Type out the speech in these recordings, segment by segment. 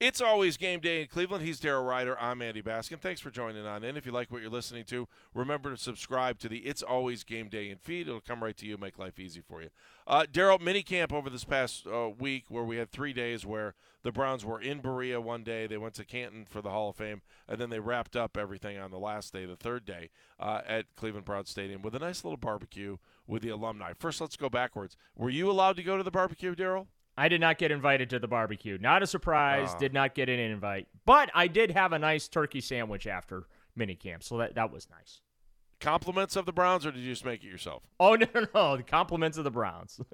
It's always game day in Cleveland. He's Daryl Ryder. I'm Andy Baskin. Thanks for joining on in. If you like what you're listening to, remember to subscribe to the It's Always Game Day in feed. It'll come right to you, make life easy for you. Uh, Daryl, minicamp over this past uh, week where we had three days where the Browns were in Berea one day, they went to Canton for the Hall of Fame, and then they wrapped up everything on the last day, the third day, uh, at Cleveland Browns Stadium with a nice little barbecue with the alumni. First, let's go backwards. Were you allowed to go to the barbecue, Daryl? I did not get invited to the barbecue. Not a surprise. Did not get an invite. But I did have a nice turkey sandwich after minicamp, so that, that was nice. Compliments of the Browns, or did you just make it yourself? Oh, no, no, no. The compliments of the Browns.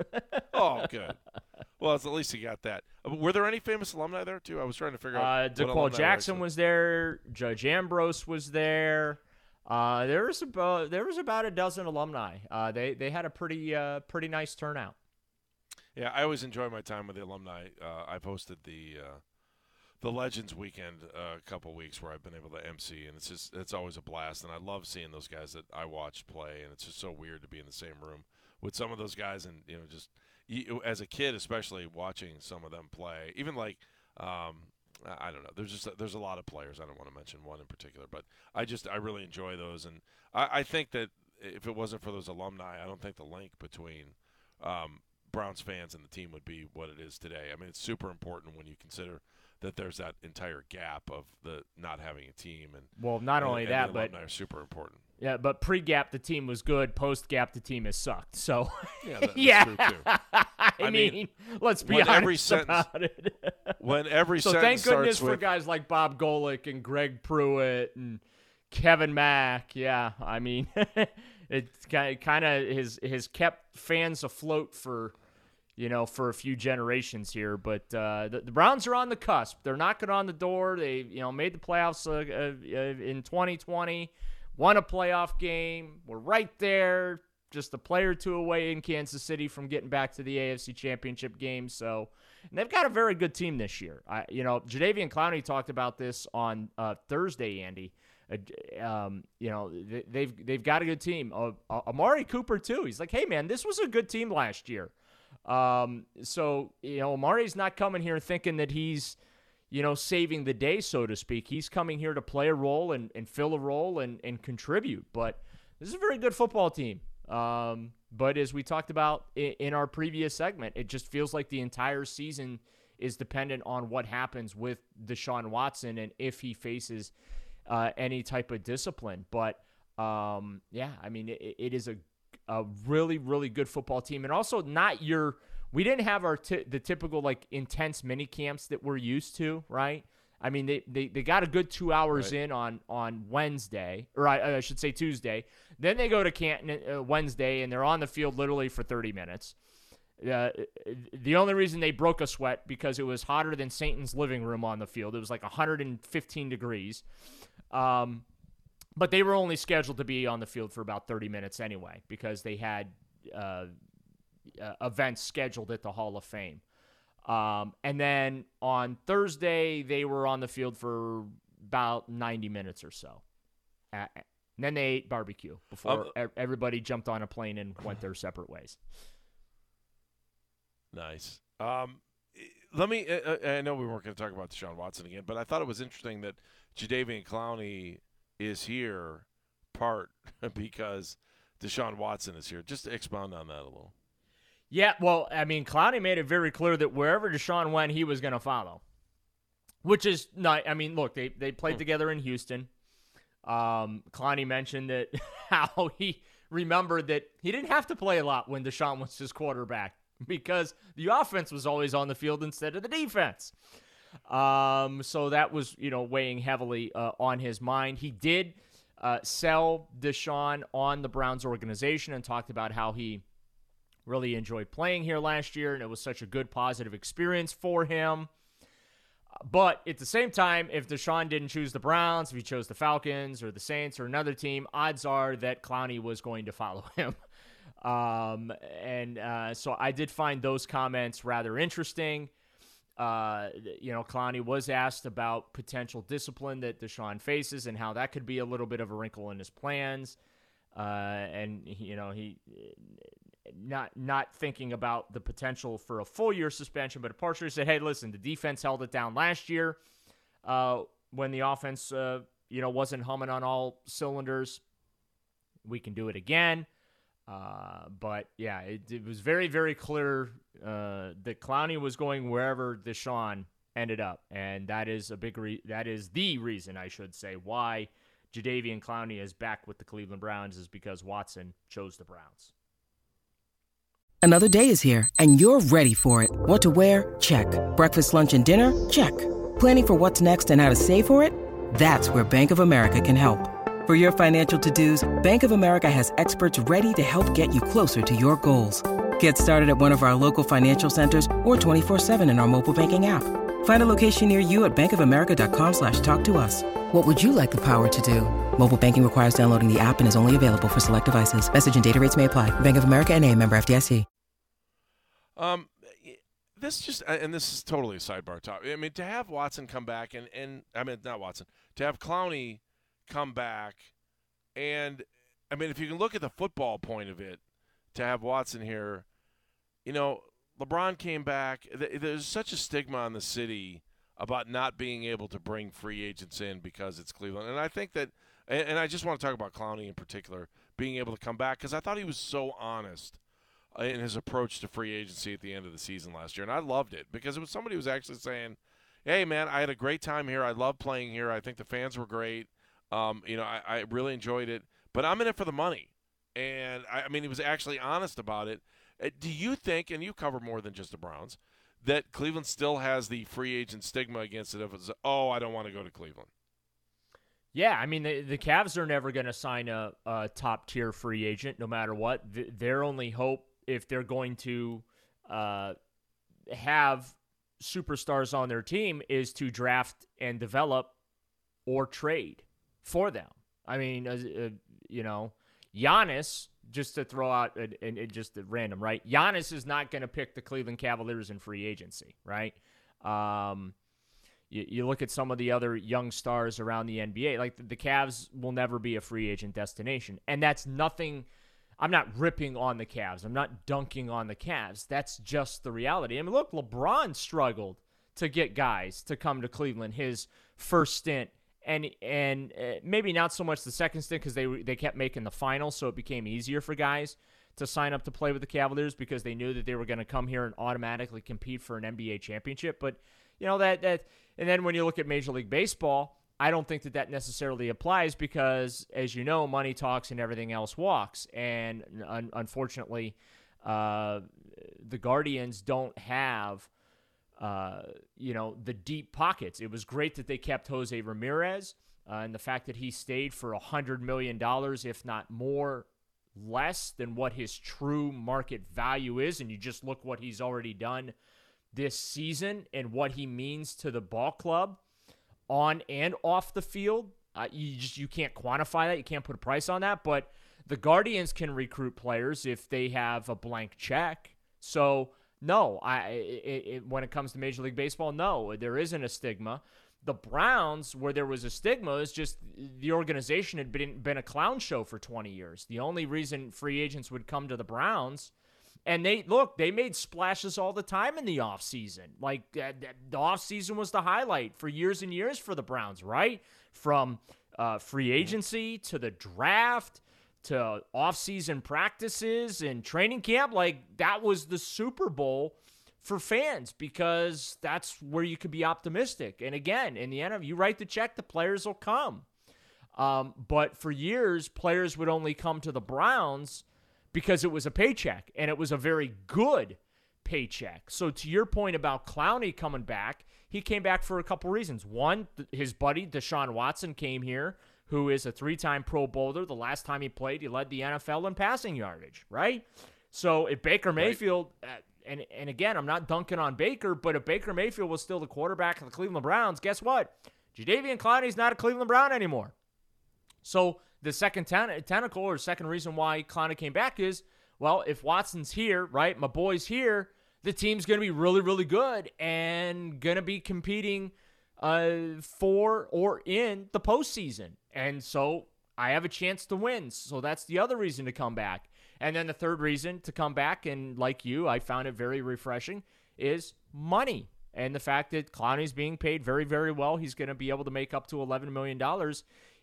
Oh, good. well, at least you got that. Uh, Were there any famous alumni there too? I was trying to figure uh, out. alumni D'Qwell Jackson was there. Judge Ambrose was there. Uh, there was about there was about a dozen alumni. Uh, they they had a pretty uh, pretty nice turnout. Yeah, I always enjoy my time with the alumni. Uh, I posted the uh, the Legends Weekend uh, a couple weeks where I've been able to MC, and it's just it's always a blast. And I love seeing those guys that I watched play, and it's just so weird to be in the same room with some of those guys, and you know, just you, as a kid, especially watching some of them play, even like. Um, I don't know. There's just there's a lot of players. I don't want to mention one in particular, but I just I really enjoy those, and I, I think that if it wasn't for those alumni, I don't think the link between um, Browns fans and the team would be what it is today. I mean, it's super important when you consider that there's that entire gap of the not having a team, and Well, not and- only and that, but are super important. yeah, but pre-gap the team was good. Post-gap the team has sucked. So Yeah, that- that's yeah, true, too. I, I mean, mean, let's be honest every sentence- about it. When every so thank goodness for with, guys like Bob Golic and Greg Pruitt and Kevin Mack. Yeah, I mean, it's kind of has has kept fans afloat for you know for a few generations here. But uh, the, the Browns are on the cusp. They're knocking on the door. They you know made the playoffs uh, uh, in 2020, won a playoff game. We're right there. Just a player or two away in Kansas City from getting back to the AFC Championship game. So, they've got a very good team this year. I, you know, Jadeveon Clowney talked about this on uh, Thursday, Andy. Uh, um, you know, they, they've they've got a good team. Uh, uh, Amari Cooper too. He's like, hey man, this was a good team last year. Um, so you know, Amari's not coming here thinking that he's you know saving the day, so to speak. He's coming here to play a role and, and fill a role and, and contribute. But this is a very good football team. Um, but as we talked about in, our previous segment, it just feels like the entire season is dependent on what happens with Deshaun Watson and if he faces uh, any type of discipline. But um, yeah, I mean, it, it is a a really really good football team, and also not your. We didn't have our t- the typical like intense mini camps that we're used to, right? I mean, they, they, they got a good two hours Right. in on on Wednesday, or I, I should say Tuesday. Then they go to Canton uh, Wednesday, and they're on the field literally for 30 minutes. Uh, the only reason they broke a sweat because it was hotter than Satan's living room on the field. It was like 115 degrees. Um, but they were only scheduled to be on the field for about 30 minutes anyway because they had uh, uh, events scheduled at the Hall of Fame. Um, and then on Thursday, they were on the field for about 90 minutes or so. Uh, then they ate barbecue before um, everybody jumped on a plane and went their separate ways. Nice. Um, let me. Uh, uh, I know we weren't going to talk about Deshaun Watson again, but I thought it was interesting that Jadeveon Clowney is here, part because Deshaun Watson is here. Just expound on that a little. Yeah, well, I mean, Clowney made it very clear that wherever Deshaun went, he was going to follow. Which is not. I mean, look, they they played hmm. together in Houston. Um, Clowney mentioned that how he remembered that he didn't have to play a lot when Deshaun was his quarterback because the offense was always on the field instead of the defense. Um, so that was, you know, weighing heavily uh, on his mind. He did uh, sell Deshaun on the Browns organization and talked about how he really enjoyed playing here last year and it was such a good, positive experience for him. But at the same time, if Deshaun didn't choose the Browns, if he chose the Falcons or the Saints or another team, odds are that Clowney was going to follow him. Um, and uh, so I did find those comments rather interesting. Uh, you know, Clowney was asked about potential discipline that Deshaun faces and how that could be a little bit of a wrinkle in his plans. Uh, and you know, he not not thinking about the potential for a full year suspension, but partially said, "Hey, listen, the defense held it down last year uh, when the offense, uh, you know, wasn't humming on all cylinders. We can do it again." Uh, but yeah, it, it, was very, very clear uh, that Clowney was going wherever Deshaun ended up, and that is a big re- that is the reason I should say why Jadeveon Clowney is back with the Cleveland Browns is because Watson chose the Browns. Another day is here, and you're ready for it. What to wear? Check. Breakfast, lunch, and dinner? Check. Planning for what's next and how to save for it? That's where Bank of America can help. For your financial to-dos, Bank of America has experts ready to help get you closer to your goals. Get started at one of our local financial centers or 24-7 in our mobile banking app. Find a location near you at bankofamerica.com slash talk to us. What would you like the power to do? Mobile banking requires downloading the app and is only available for select devices. Message and data rates may apply. Bank of America and a member FDIC. Um, this just, and this is totally a sidebar topic. I mean, to have Watson come back and, and I mean, not Watson, to have Clowney – come back. And I mean, if you can look at the football point of it, to have Watson here, you know, LeBron came back. There's such a stigma on the city about not being able to bring free agents in because it's Cleveland. And I think that, and I just want to talk about Clowney in particular, being able to come back because I thought he was so honest uh, in his approach to free agency at the end of the season last year. And I loved it because it was somebody who was actually saying, hey, man, I had a great time here. I love playing here. I think the fans were great. Um, you know, I, I, really enjoyed it, but I'm in it for the money. And I, I mean, he was actually honest about it. Uh, do you think, and you cover more than just the Browns, that Cleveland still has the free agent stigma against it? It's oh, I don't want to go to Cleveland. Yeah, I mean the the Cavs are never going to sign a, a top tier free agent, no matter what. The, their only hope, if they're going to uh, have superstars on their team, is to draft and develop or trade for them. I mean, uh, you know, Giannis, just to throw out and it just random, right? Giannis is not going to pick the Cleveland Cavaliers in free agency, right? Um, you, you, look at some of the other young stars around the NBA, like the, the Cavs will never be a free agent destination, and that's nothing. I'm not ripping on the Cavs. I'm not dunking on the Cavs. That's just the reality. I mean, look, LeBron struggled to get guys to come to Cleveland his first stint and and uh, maybe not so much the second stint because they they kept making the final, so it became easier for guys to sign up to play with the Cavaliers because they knew that they were going to come here and automatically compete for an NBA championship. But you know that that and then when you look at Major League Baseball, I don't think that that necessarily applies because, as you know, money talks and everything else walks, and un- unfortunately, uh, the Guardians don't have uh, you know, the deep pockets. It was great that they kept Jose Ramirez uh, and the fact that he stayed for a $100 million, if not more, less than what his true market value is, and you just look what he's already done this season and what he means to the ball club on and off the field, uh, you just you can't quantify that. You can't put a price on that, but the Guardians can recruit players if they have a blank check. So no, I it, it, when it comes to Major League Baseball, no, there isn't a stigma. The Browns, where there was a stigma, is just the organization had been been a clown show for 20 years. The only reason free agents would come to the Browns, and they look, they made splashes all the time in the offseason. Like uh, the offseason was the highlight for years and years for the Browns, right? From uh, free agency to the draft to off-season practices and training camp like that was the super bowl for fans because that's where you could be optimistic. And again in the end of you write the check the players will come. Um, but for years players would only come to the browns because it was a paycheck and it was a very good paycheck. So to your point about clowney coming back he came back for a couple reasons. One his buddy deshaun watson came here who is a three time Pro Bowler. The last time he played, he led the NFL in passing yardage, right? So if Baker Mayfield, right. uh, and, and again, I'm not dunking on Baker, but if Baker Mayfield was still the quarterback of the Cleveland Browns, guess what? Jadeveon Clowney's not a Cleveland Brown anymore. So the second ten- tentacle or second reason why Clowney came back is, well, if Watson's here, right, my boy's here, the team's going to be really, really good and going to be competing uh, for or in the postseason. And so I have a chance to win. So that's the other reason to come back. And then the third reason to come back, and like you, I found it very refreshing, is money. And the fact that Clowney's being paid very, very well. He's going to be able to make up to $11 million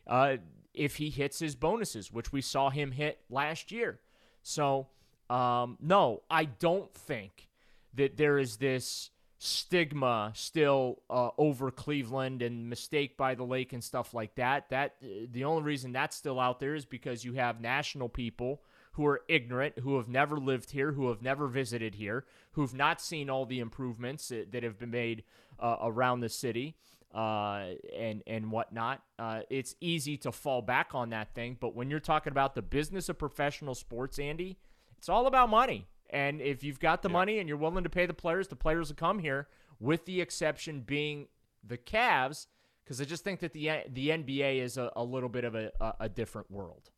uh, if he hits his bonuses, which we saw him hit last year. So, um, no, I don't think that there is this stigma still uh, over Cleveland and mistake by the lake and stuff like that. That uh, the only reason that's still out there is because you have national people who are ignorant, who have never lived here, who have never visited here, who've not seen all the improvements that, that have been made uh, around the city. Uh, and and whatnot. Uh, it's easy to fall back on that thing, but when you're talking about the business of professional sports, Andy, it's all about money. And if you've got the yeah. money and you're willing to pay the players, the players will come here. With the exception being the Cavs, because I just think that the the NBA is a, a little bit of a, a, a different world.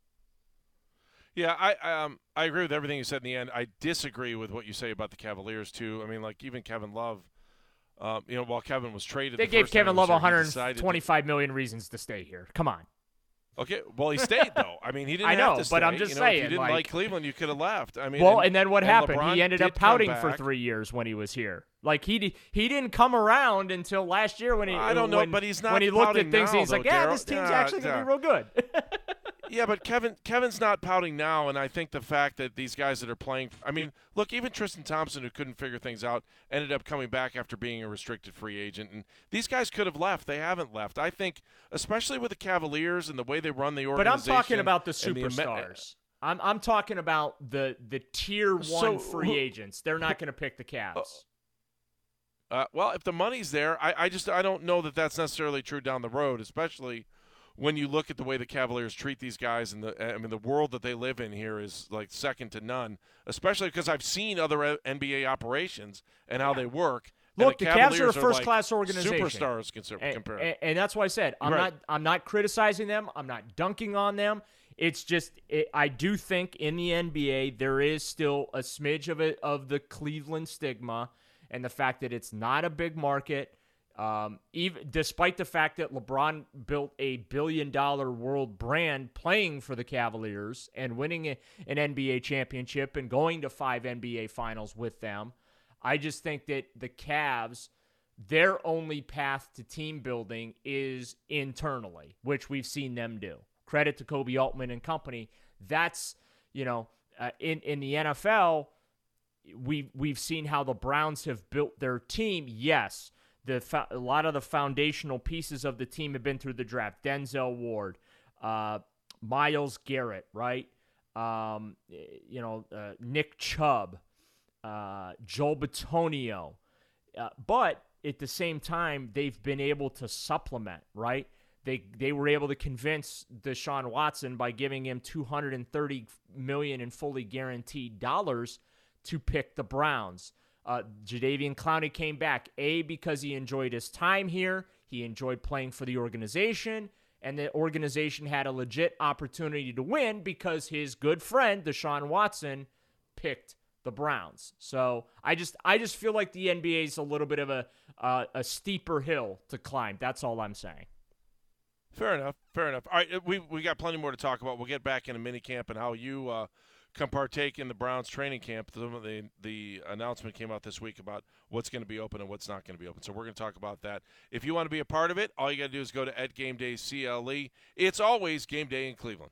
Yeah, I um I agree with everything you said in the end. I disagree with what you say about the Cavaliers too. I mean, like even Kevin Love, um, you know, while Kevin was traded, they the gave Kevin Love 125 million reasons to stay here. Come on. Okay, well he stayed though. I mean, he didn't. I know, but stay. I'm just you know, saying. If you didn't like, like, Cleveland, you could have left. I mean, well, and, and then what and happened? LeBron he ended up pouting for three years when he was here. Like he he didn't come around until last year when he. I don't know, when, but he's not. When he looked at things, now, he's though, like, "Yeah, Daryl. this team's actually gonna be real good." yeah, but Kevin Kevin's not pouting now, and I think the fact that these guys that are playing, I mean, look, even Tristan Thompson, who couldn't figure things out, ended up coming back after being a restricted free agent, and these guys could have left. They haven't left. I think, especially with the Cavaliers and the way they run the organization. But I'm talking about the superstars. I'm I'm talking about the the tier one So, free who- agents. They're not going to pick the Cavs. Uh, well, if the money's there, I, I just I don't know that that's necessarily true down the road, especially when you look at the way the Cavaliers treat these guys and the I mean the world that they live in here is like second to none. Especially because I've seen other NBA operations and how they work. Look, the, Cavs are a first-class like organization. Superstars consider, and, compared. and, and that's why I said I'm Right. not I'm not criticizing them. I'm not dunking on them. It's just it, I do think in the NBA there is still a smidge of it of the Cleveland stigma and the fact that it's not a big market. Um, even despite the fact that LeBron built a billion dollar world brand playing for the Cavaliers and winning a, an NBA championship and going to five NBA finals with them, I just think that the Cavs, their only path to team building is internally, which we've seen them do. Credit to Koby Altman and company. That's you know uh, in in the NFL, we we've seen how the Browns have built their team. Yes, the fo- a lot of the foundational pieces of the team have been through the draft. Denzel Ward, uh, Myles Garrett, right? Um, you know, uh, Nick Chubb, uh, Joel Bitonio. Uh, but at the same time, they've been able to supplement, right? they they were able to convince Deshaun Watson by giving him 230 million in fully guaranteed dollars to pick the Browns. Uh, Jadeveon Clowney came back a because he enjoyed his time here, he enjoyed playing for the organization, and the organization had a legit opportunity to win because his good friend Deshaun Watson picked the Browns. So I just I just feel like the NBA is a little bit of a uh, a steeper hill to climb. That's all I'm saying. Fair enough. Fair enough. All right, we we got plenty more to talk about. We'll get back in a mini camp and how you uh, can partake in the Browns training camp. The, the announcement came out this week about what's going to be open and what's not going to be open. So we're going to talk about that. If you want to be a part of it, all you got to do is go to at Game Day CLE. It's always game day in Cleveland.